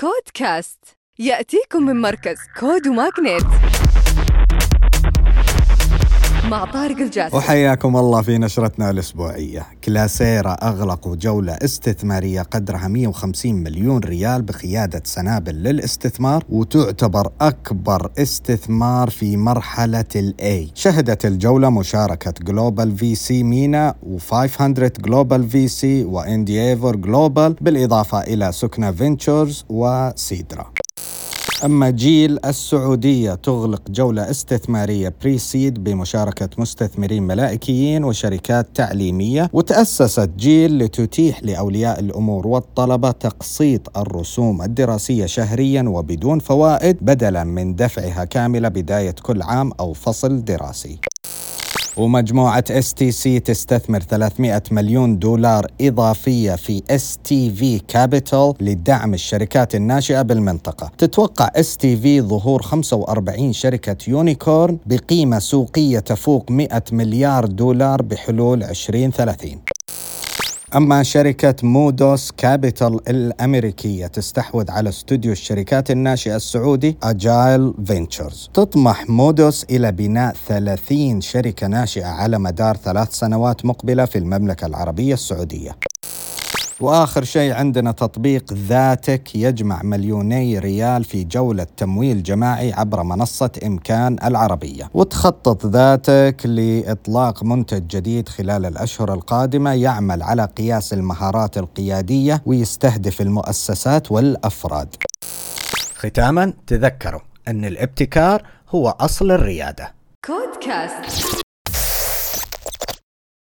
كودكاست. يأتيكم من مركز كود وماغنيت مع طارق الجاسم. وحياكم الله في نشرتنا الأسبوعية. كلاسيرا أغلقوا جولة استثمارية قدرها 150 مليون ريال بقيادة سنابل للاستثمار وتعتبر أكبر استثمار في مرحلة الأي شهدت الجولة مشاركة جلوبال في سي مينا و500 جلوبال في سي واندييفر جلوبال بالإضافة إلى سكنة فينتشرز وسيدرا أما جيل السعودية تغلق جولة استثمارية Pre-Seed بمشاركة مستثمرين ملائكيين وشركات تعليمية وتأسست جيل لتتيح لأولياء الأمور والطلبة تقسيط الرسوم الدراسية شهريا وبدون فوائد بدلا من دفعها كاملة بداية كل عام أو فصل دراسي. ومجموعة STC تستثمر 300 مليون دولار إضافية في STV Capital لدعم الشركات الناشئة بالمنطقة. تتوقع STV ظهور 45 شركة unicorn بقيمة سوقية تفوق 100 مليار دولار بحلول 2030 أما شركة Modus Capital الأمريكية تستحوذ على استوديو الشركات الناشئة السعودي Agile Ventures. تطمح Modus إلى بناء 30 شركة ناشئة على مدار ثلاث سنوات مقبلة في المملكة العربية السعودية. وآخر شيء عندنا تطبيق ذاتك يجمع مليوني ريال في جولة تمويل جماعي عبر منصة إمكان العربية. وتخطط ذاتك لإطلاق منتج جديد خلال الأشهر القادمة يعمل على قياس المهارات القيادية ويستهدف المؤسسات والأفراد. ختاما تذكروا أن الابتكار هو أصل الريادة. كودكاست.